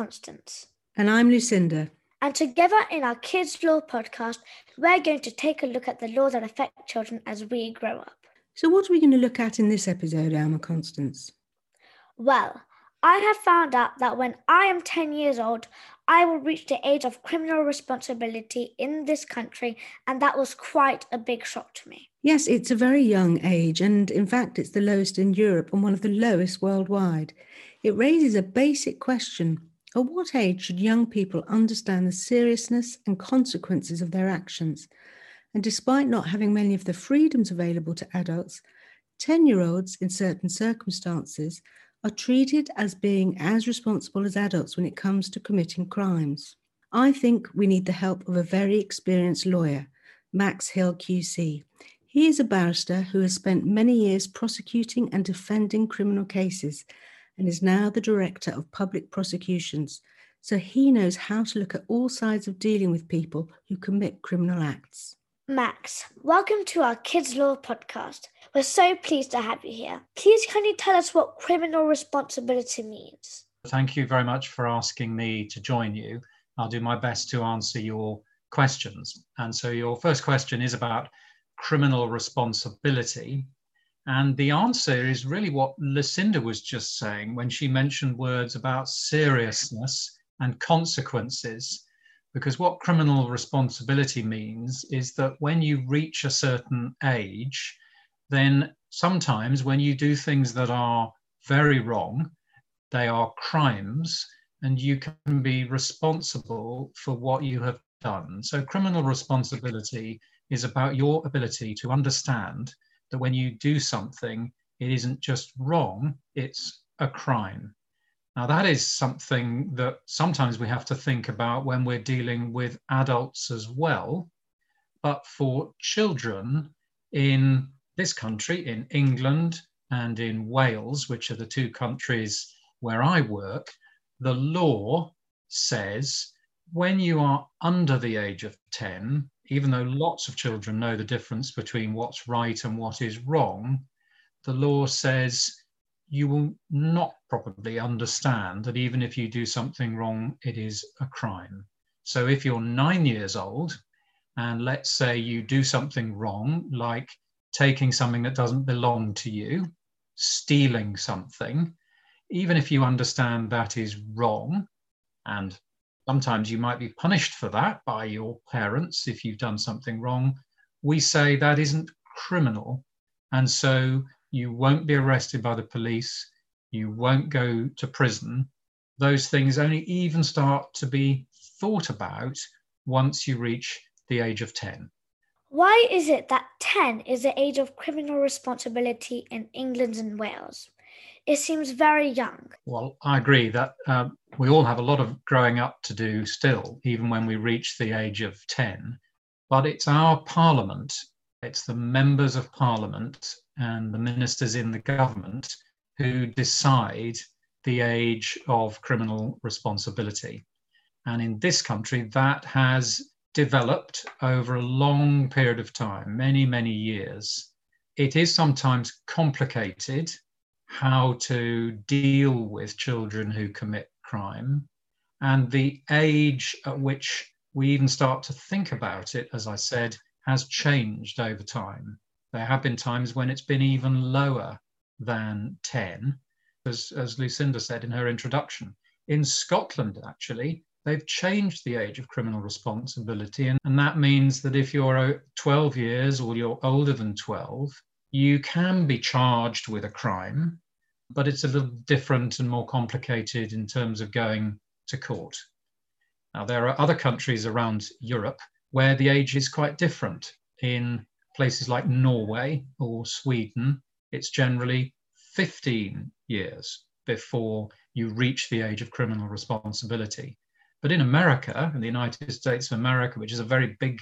Constance. And I'm Lucinda. And together in our Kids Law podcast, we're going to take a look at the laws that affect children as we grow up. So, what are we going to look at in this episode, Alma Constance? Well, I have found out that when I am 10 years old, I will reach the age of criminal responsibility in this country, and that was quite a big shock to me. Yes, it's a very young age, and in fact, it's the lowest in Europe and one of the lowest worldwide. It raises a basic question At what age should young people understand the seriousness and consequences of their actions? And despite not having many of the freedoms available to adults, 10 year olds in certain circumstances are treated as being as responsible as adults when it comes to committing crimes. I think we need the help of a very experienced lawyer, Max Hill QC. He is a barrister who has spent many years prosecuting and defending criminal cases and is now the director of public prosecutions. So he knows how to look at all sides of dealing with people who commit criminal acts. Max, welcome to our Kids Law podcast. We're so pleased to have you here. Please, can you tell us what criminal responsibility means? Thank you very much for asking me to join you. I'll do my best to answer your questions. And so, your first question is about criminal responsibility. And the answer is really what Lucinda was just saying when she mentioned words about seriousness and consequences because what criminal responsibility means is that when you reach a certain age, then sometimes when you do things that are very wrong, they are crimes, and you can be responsible for what you have done. So, criminal responsibility is about your ability to understand that when you do something, it isn't just wrong, it's a crime. Now, that is something that sometimes we have to think about when we're dealing with adults as well. But for children in this country, in England and in Wales, which are the two countries where I work, the law says when you are under the age of 10, even though lots of children know the difference between what's right and what is wrong, the law says you will not probably understand that even if you do something wrong, it is a crime. So if you're nine years old, and let's say you do something wrong, like taking something that doesn't belong to you, stealing something, even if you understand that is wrong, and sometimes you might be punished for that by your parents if you've done something wrong, we say that isn't criminal. And so you won't be arrested by the police, you won't go to prison. Those things only even start to be thought about once you reach the age of 10. Why is it that 10 is the age of criminal responsibility in England and Wales? It seems very young. Well, I agree that um, we all have a lot of growing up to do still, even when we reach the age of 10. But it's our parliament, it's the members of parliament and the ministers in the government who decide the age of criminal responsibility. And in this country, that has developed over a long period of time, many, many years. It is sometimes complicated how to deal with children who commit crime. And the age at which we even start to think about it, as I said, has changed over time. There have been times when it's been even lower than 10, as, as Lucinda said in her introduction. In Scotland, actually, they've changed the age of criminal responsibility. And, and that means that if you're 12 years or you're older than 12, you can be charged with a crime, but it's a little different and more complicated in terms of going to court. Now, there are other countries around Europe where the age is quite different. In places like Norway or Sweden, it's generally 15 years before you reach the age of criminal responsibility. But in America, in the United States of America, which is a very big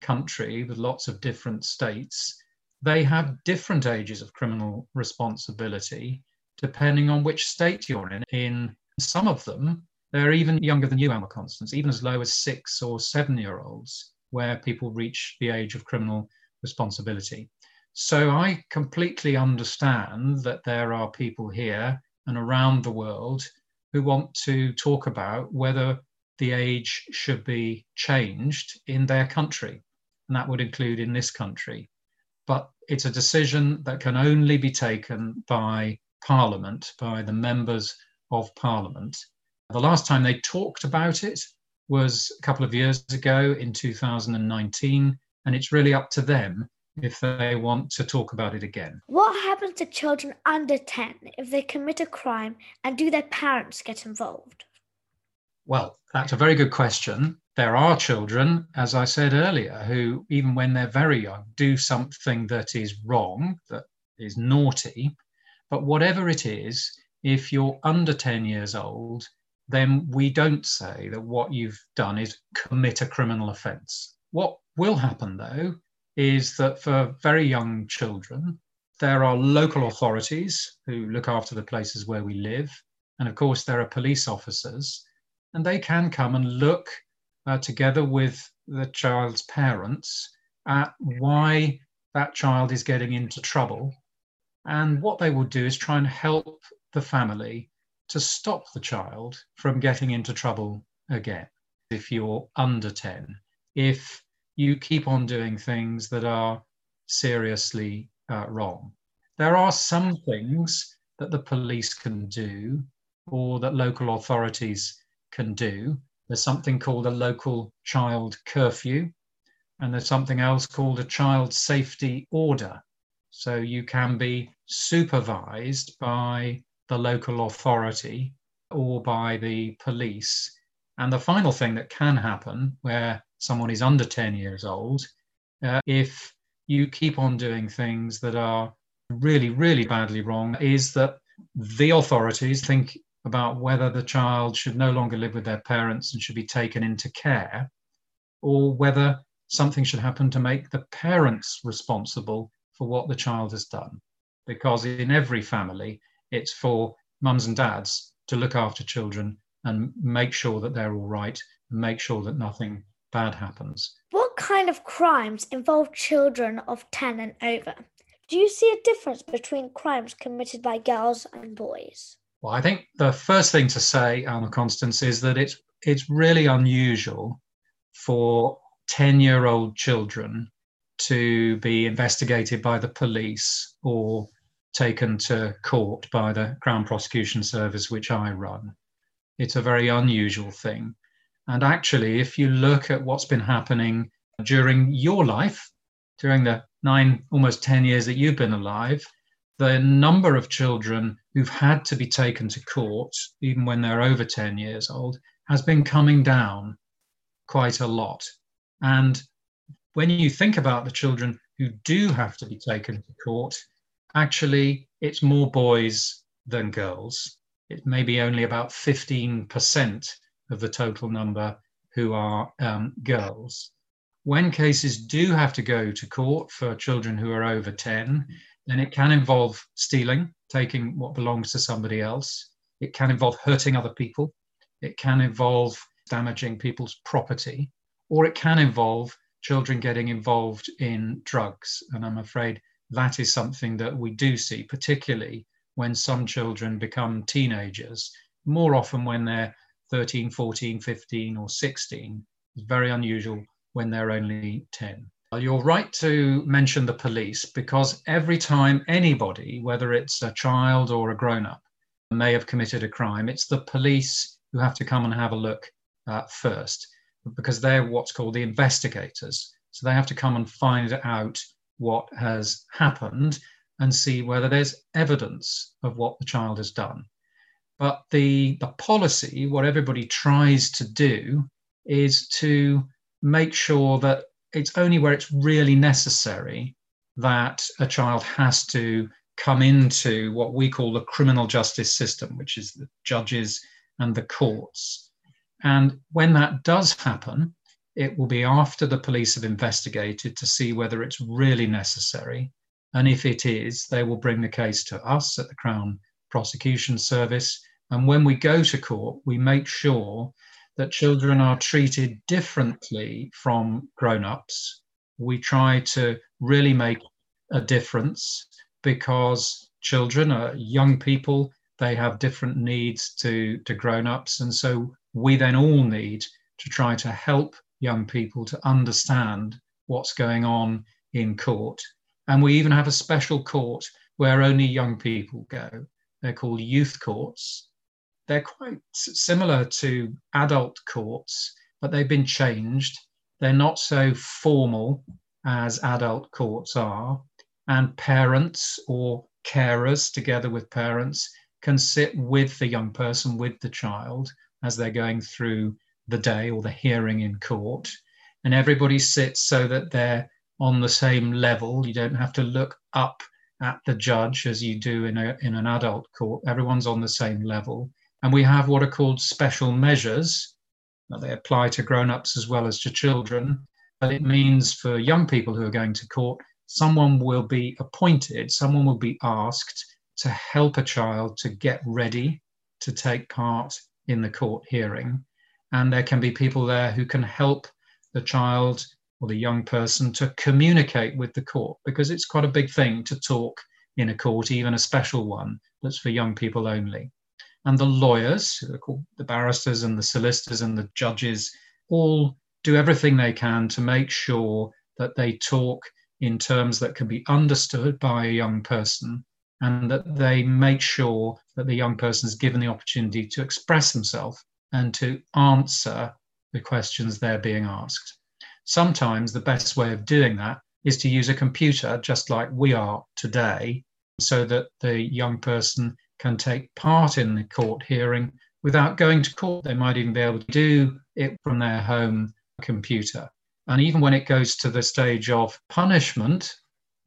country with lots of different states, they have different ages of criminal responsibility depending on which state you're in. In some of them, they're even younger than you, Alma Constance, even as low as six or seven year olds, where people reach the age of criminal responsibility. So I completely understand that there are people here and around the world who want to talk about whether the age should be changed in their country. And that would include in this country. But it's a decision that can only be taken by Parliament, by the members of Parliament. The last time they talked about it was a couple of years ago in 2019, and it's really up to them if they want to talk about it again. What happens to children under 10 if they commit a crime and do their parents get involved? Well, that's a very good question. There are children, as I said earlier, who, even when they're very young, do something that is wrong, that is naughty. But whatever it is, if you're under 10 years old, then we don't say that what you've done is commit a criminal offence. What will happen, though, is that for very young children, there are local authorities who look after the places where we live. And of course, there are police officers, and they can come and look uh, together with the child's parents at why that child is getting into trouble. And what they will do is try and help the family to stop the child from getting into trouble again. If you're under 10, if you keep on doing things that are seriously uh, wrong. There are some things that the police can do or that local authorities can do. There's something called a local child curfew, and there's something else called a child safety order. So you can be supervised by the local authority or by the police. And the final thing that can happen, where someone is under 10 years old, uh, if you keep on doing things that are really, really badly wrong, is that the authorities think about whether the child should no longer live with their parents and should be taken into care, or whether something should happen to make the parents responsible for what the child has done. Because in every family, it's for mums and dads to look after children and make sure that they're all right, and make sure that nothing bad happens. What kind of crimes involve children of 10 and over? Do you see a difference between crimes committed by girls and boys? Well, I think the first thing to say, Alma Constance, is that it's it's really unusual for 10 year old children to be investigated by the police or taken to court by the Crown Prosecution Service, which I run. It's a very unusual thing. And actually, if you look at what's been happening during your life, during the nine, almost 10 years that you've been alive, the number of children who've had to be taken to court, even when they're over 10 years old, has been coming down quite a lot. And when you think about the children who do have to be taken to court, actually, it's more boys than girls. It may be only about 15% of the total number who are um, girls. When cases do have to go to court for children who are over 10, then it can involve stealing, taking what belongs to somebody else. It can involve hurting other people. It can involve damaging people's property, or it can involve children getting involved in drugs. And I'm afraid that is something that we do see, particularly when some children become teenagers, more often when they're 13, 14, 15, or 16 It's very unusual when they're only 10. You're right to mention the police because every time anybody, whether it's a child or a grown up, may have committed a crime, it's the police who have to come and have a look uh, first because they're what's called the investigators. So they have to come and find out what has happened and see whether there's evidence of what the child has done. But the, the policy, what everybody tries to do, is to make sure that it's only where it's really necessary that a child has to come into what we call the criminal justice system, which is the judges and the courts. And when that does happen, it will be after the police have investigated to see whether it's really necessary. And if it is, they will bring the case to us at the Crown Prosecution Service and when we go to court, we make sure that children are treated differently from grown ups. We try to really make a difference because children are young people they have different needs to, to grown-ups. And so we then all need to try to help young people to understand what's going on in court. And we even have a special court where only young people go. They're called youth courts. They're quite similar to adult courts, but they've been changed. They're not so formal as adult courts are. And parents or carers, together with parents, can sit with the young person, with the child, as they're going through the day or the hearing in court. And everybody sits so that they're on the same level. You don't have to look up at the judge as you do in, a, in an adult court. Everyone's on the same level. And we have what are called special measures. Now, they apply to grown ups as well as to children. But it means for young people who are going to court, someone will be appointed, someone will be asked to help a child to get ready to take part in the court hearing. And there can be people there who can help the child or the young person to communicate with the court because it's quite a big thing to talk in a court, even a special one that's for young people only. And the lawyers, the barristers and the solicitors and the judges, all do everything they can to make sure that they talk in terms that can be understood by a young person and that they make sure that the young person is given the opportunity to express himself and to answer the questions they're being asked. Sometimes the best way of doing that is to use a computer, just like we are today, so that the young person can take part in the court hearing without going to court. They might even be able to do it from their home computer. And even when it goes to the stage of punishment,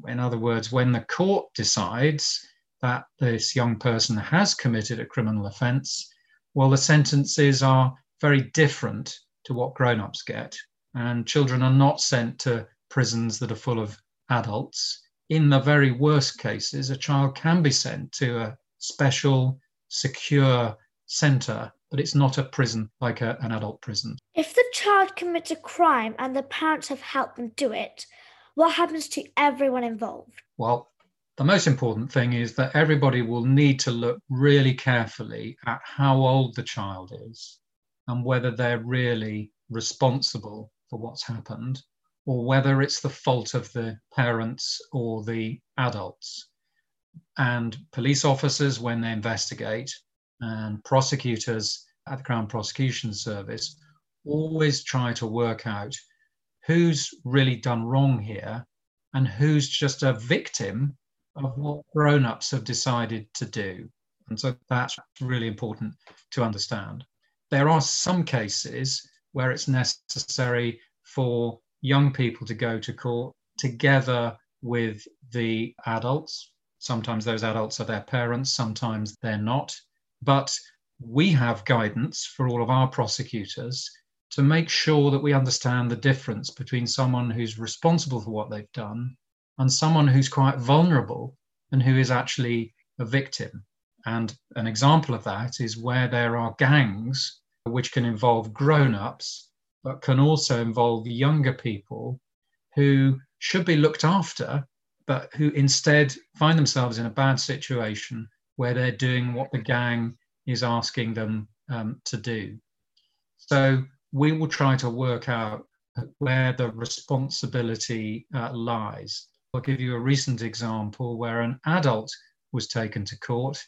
in other words, when the court decides that this young person has committed a criminal offence, well, the sentences are very different to what grown ups get. And children are not sent to prisons that are full of adults. In the very worst cases, a child can be sent to a special, secure centre, but it's not a prison like a, an adult prison. If the child commits a crime and the parents have helped them do it, what happens to everyone involved? Well, the most important thing is that everybody will need to look really carefully at how old the child is and whether they're really responsible for what's happened or whether it's the fault of the parents or the adults. And police officers, when they investigate, and prosecutors at the Crown Prosecution Service always try to work out who's really done wrong here and who's just a victim of what grown ups have decided to do. And so that's really important to understand. There are some cases where it's necessary for young people to go to court together with the adults. Sometimes those adults are their parents, sometimes they're not. But we have guidance for all of our prosecutors to make sure that we understand the difference between someone who's responsible for what they've done and someone who's quite vulnerable and who is actually a victim. And an example of that is where there are gangs which can involve grown ups, but can also involve younger people who should be looked after, but who instead find themselves in a bad situation where they're doing what the gang is asking them um, to do. So we will try to work out where the responsibility uh, lies. I'll give you a recent example where an adult was taken to court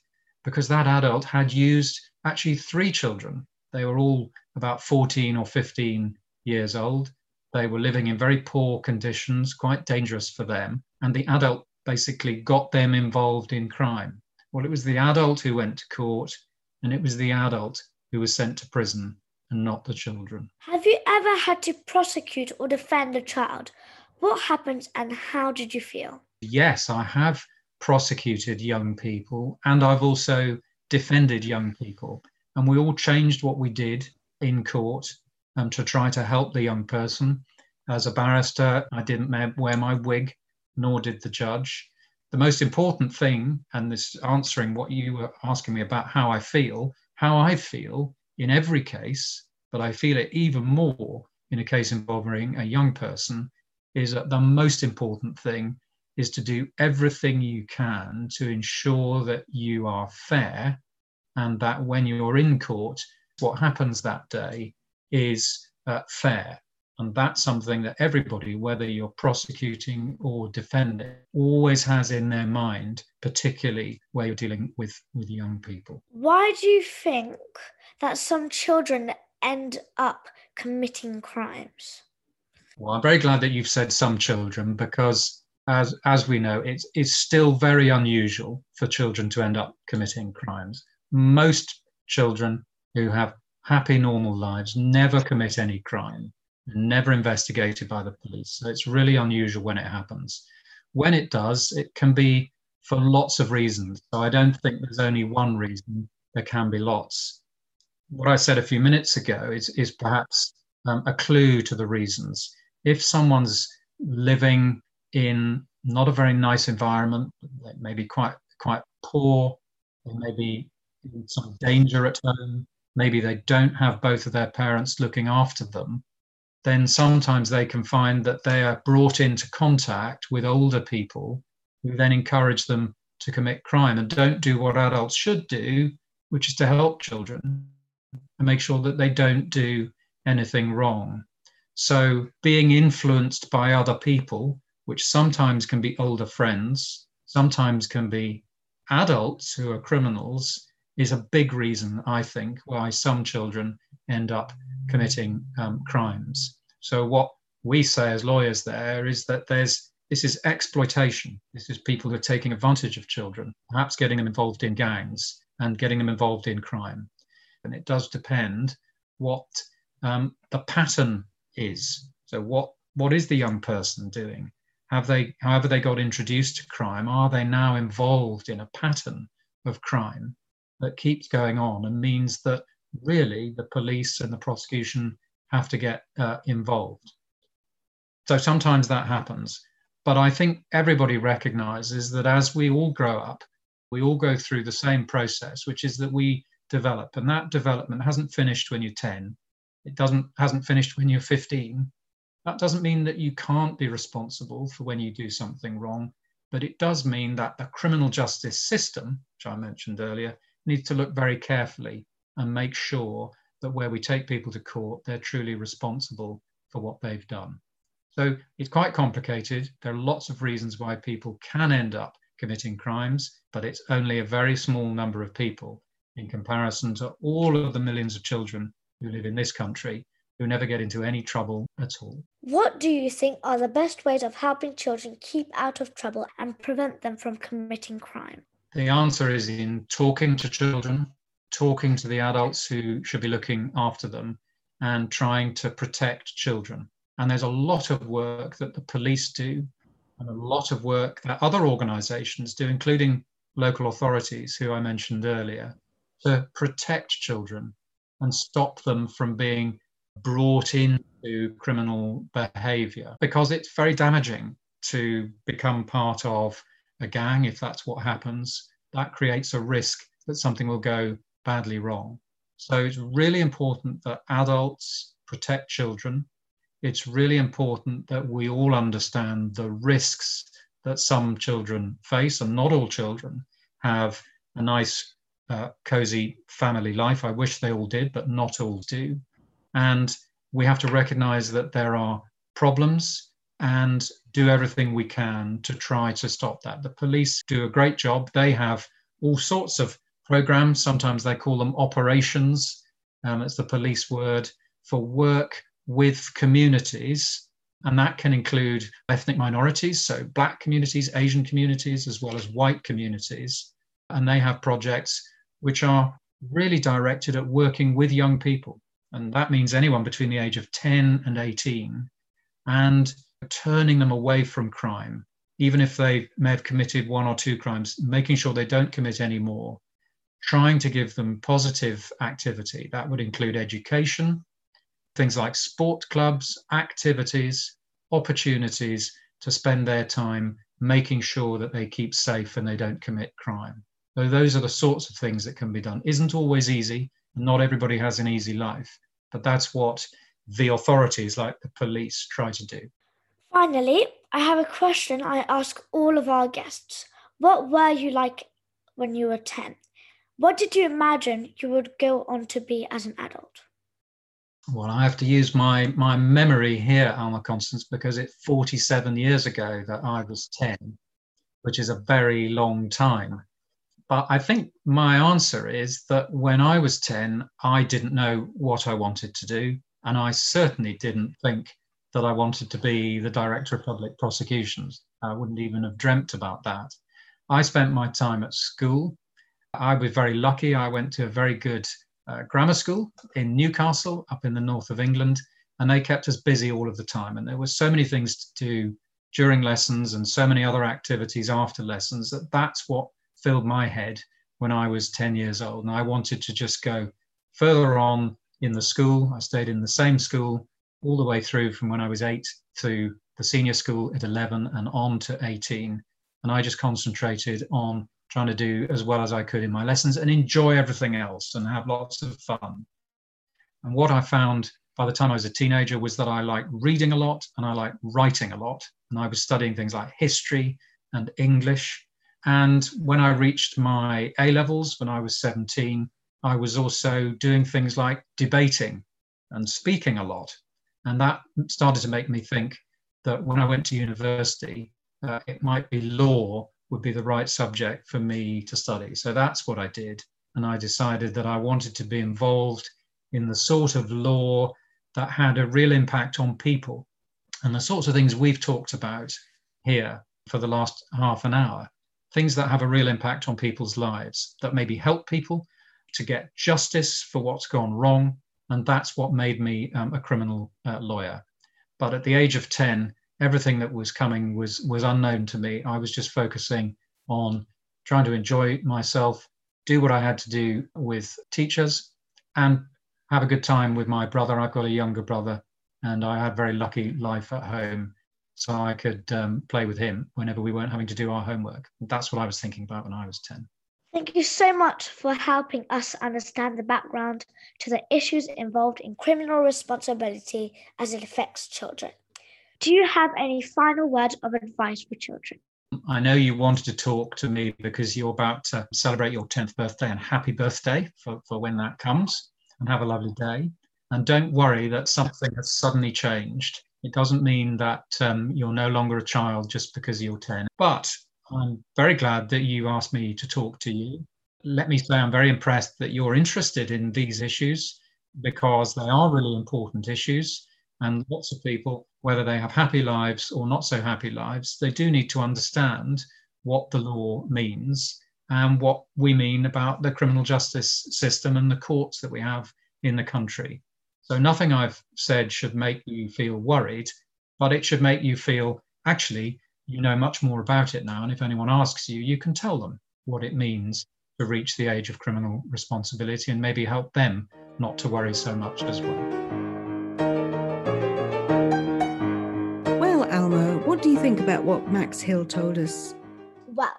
because that adult had used actually three children. They were all about 14 or 15 years old. They were living in very poor conditions, quite dangerous for them. And the adult basically got them involved in crime. Well, it was the adult who went to court and it was the adult who was sent to prison and not the children. Have you ever had to prosecute or defend a child? What happened and how did you feel? Yes, I have prosecuted young people and I've also defended young people. And we all changed what we did in court um, to try to help the young person. As a barrister, I didn't wear my wig, nor did the judge. The most important thing, and this answering what you were asking me about how I feel, how I feel in every case, but I feel it even more in a case involving a young person, is that the most important thing is to do everything you can to ensure that you are fair and that when you're in court, what happens that day is uh, fair. And that's something that everybody, whether you're prosecuting or defending, always has in their mind, particularly where you're dealing with, with young people. Why do you think that some children end up committing crimes? Well, I'm very glad that you've said some children because, as, as we know, it's, it's still very unusual for children to end up committing crimes. Most children who have happy, normal lives never commit any crime never investigated by the police. So it's really unusual when it happens. When it does, it can be for lots of reasons. So I don't think there's only one reason, there can be lots. What I said a few minutes ago is, is perhaps um, a clue to the reasons. If someone's living in not a very nice environment, maybe quite quite poor, or maybe in some danger at home, maybe they don't have both of their parents looking after them, then sometimes they can find that they are brought into contact with older people who then encourage them to commit crime and don't do what adults should do, which is to help children and make sure that they don't do anything wrong. So, being influenced by other people, which sometimes can be older friends, sometimes can be adults who are criminals, is a big reason, I think, why some children end up committing um, crimes. So what we say as lawyers there is that there's this is exploitation. This is people who are taking advantage of children, perhaps getting them involved in gangs and getting them involved in crime. And it does depend what um, the pattern is. So what what is the young person doing? Have they, however, they got introduced to crime? Are they now involved in a pattern of crime that keeps going on and means that really the police and the prosecution have to get uh, involved. So sometimes that happens. But I think everybody recognizes that as we all grow up, we all go through the same process, which is that we develop. And that development hasn't finished when you're 10. It doesn't hasn't finished when you're 15. That doesn't mean that you can't be responsible for when you do something wrong, but it does mean that the criminal justice system, which I mentioned earlier, needs to look very carefully and make sure that where we take people to court, they're truly responsible for what they've done. So it's quite complicated. There are lots of reasons why people can end up committing crimes, but it's only a very small number of people in comparison to all of the millions of children who live in this country who never get into any trouble at all. What do you think are the best ways of helping children keep out of trouble and prevent them from committing crime? The answer is in talking to children, talking to the adults who should be looking after them, and trying to protect children. And there's a lot of work that the police do, and a lot of work that other organizations do, including local authorities, who I mentioned earlier, to protect children and stop them from being brought into criminal behavior because it's very damaging to become part of a gang, if that's what happens, that creates a risk that something will go badly wrong. So it's really important that adults protect children. It's really important that we all understand the risks that some children face, and not all children have a nice, uh, cozy family life. I wish they all did, but not all do. And we have to recognize that there are problems and do everything we can to try to stop that. The police do a great job. They have all sorts of programs. Sometimes they call them operations. Um, it's the police word for work with communities. And that can include ethnic minorities, so black communities, Asian communities, as well as white communities. And they have projects which are really directed at working with young people. And that means anyone between the age of 10 and 18 and turning them away from crime, even if they may have committed one or two crimes, making sure they don't commit any more, trying to give them positive activity. That would include education, things like sport clubs, activities, opportunities to spend their time making sure that they keep safe and they don't commit crime. So those are the sorts of things that can be done. Isn't always easy. Not everybody has an easy life, but that's what the authorities like the police try to do. Finally, I have a question I ask all of our guests. What were you like when you were 10? What did you imagine you would go on to be as an adult? Well, I have to use my, my memory here, Alma Constance, because it's 47 years ago that I was 10, which is a very long time. But I think my answer is that when I was 10, I didn't know what I wanted to do. And I certainly didn't think that I wanted to be the director of public prosecutions. I wouldn't even have dreamt about that. I spent my time at school. I was very lucky. I went to a very good uh, grammar school in Newcastle, up in the north of England, and they kept us busy all of the time. And there were so many things to do during lessons and so many other activities after lessons that that's what filled my head when I was 10 years old. And I wanted to just go further on in the school. I stayed in the same school all the way through from when I was eight to the senior school at 11 and on to 18. And I just concentrated on trying to do as well as I could in my lessons and enjoy everything else and have lots of fun. And what I found by the time I was a teenager was that I liked reading a lot and I liked writing a lot. And I was studying things like history and English. And when I reached my A levels, when I was 17, I was also doing things like debating and speaking a lot. And that started to make me think that when I went to university, uh, it might be law would be the right subject for me to study. So that's what I did. And I decided that I wanted to be involved in the sort of law that had a real impact on people and the sorts of things we've talked about here for the last half an hour. Things that have a real impact on people's lives, that maybe help people to get justice for what's gone wrong. And that's what made me um, a criminal uh, lawyer. But at the age of 10, everything that was coming was was unknown to me. I was just focusing on trying to enjoy myself, do what I had to do with teachers, and have a good time with my brother. I've got a younger brother, and I had very lucky life at home, so I could um, play with him whenever we weren't having to do our homework. That's what I was thinking about when I was ten. Thank you so much for helping us understand the background to the issues involved in criminal responsibility as it affects children. Do you have any final words of advice for children? I know you wanted to talk to me because you're about to celebrate your 10th birthday and happy birthday for, for when that comes and have a lovely day. And don't worry that something has suddenly changed. It doesn't mean that um, you're no longer a child just because you're 10. But I'm very glad that you asked me to talk to you. Let me say I'm very impressed that you're interested in these issues because they are really important issues. And lots of people, whether they have happy lives or not so happy lives, they do need to understand what the law means and what we mean about the criminal justice system and the courts that we have in the country. So, nothing I've said should make you feel worried, but it should make you feel actually you know much more about it now. And if anyone asks you, you can tell them what it means to reach the age of criminal responsibility and maybe help them not to worry so much as well. Think about what Max Hill told us? Well,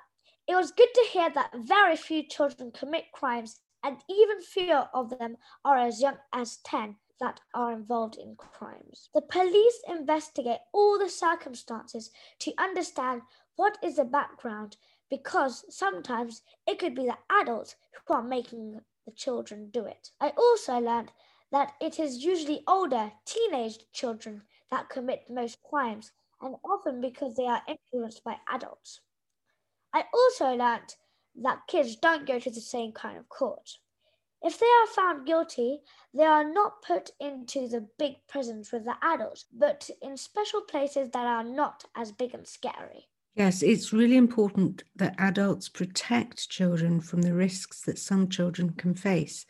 it was good to hear that very few children commit crimes, and even fewer of them are as young as 10 that are involved in crimes. The police investigate all the circumstances to understand what is the background because sometimes it could be the adults who are making the children do it. I also learned that it is usually older teenage children that commit most crimes and often because they are influenced by adults. I also learnt that kids don't go to the same kind of court. If they are found guilty, they are not put into the big prisons with the adults, but in special places that are not as big and scary. Yes, it's really important that adults protect children from the risks that some children can face.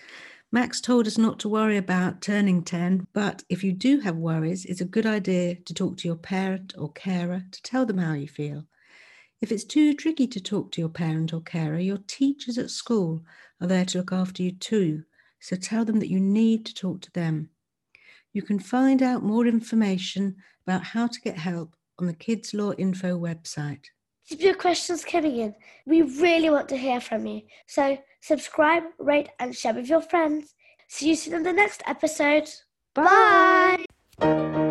Max told us not to worry about turning 10, but if you do have worries, it's a good idea to talk to your parent or carer to tell them how you feel. If it's too tricky to talk to your parent or carer, your teachers at school are there to look after you too, so tell them that you need to talk to them. You can find out more information about how to get help on the Kids Law Info website. Keep your questions coming in. We really want to hear from you. So subscribe, rate, and share with your friends. See you soon in the next episode. Bye. Bye.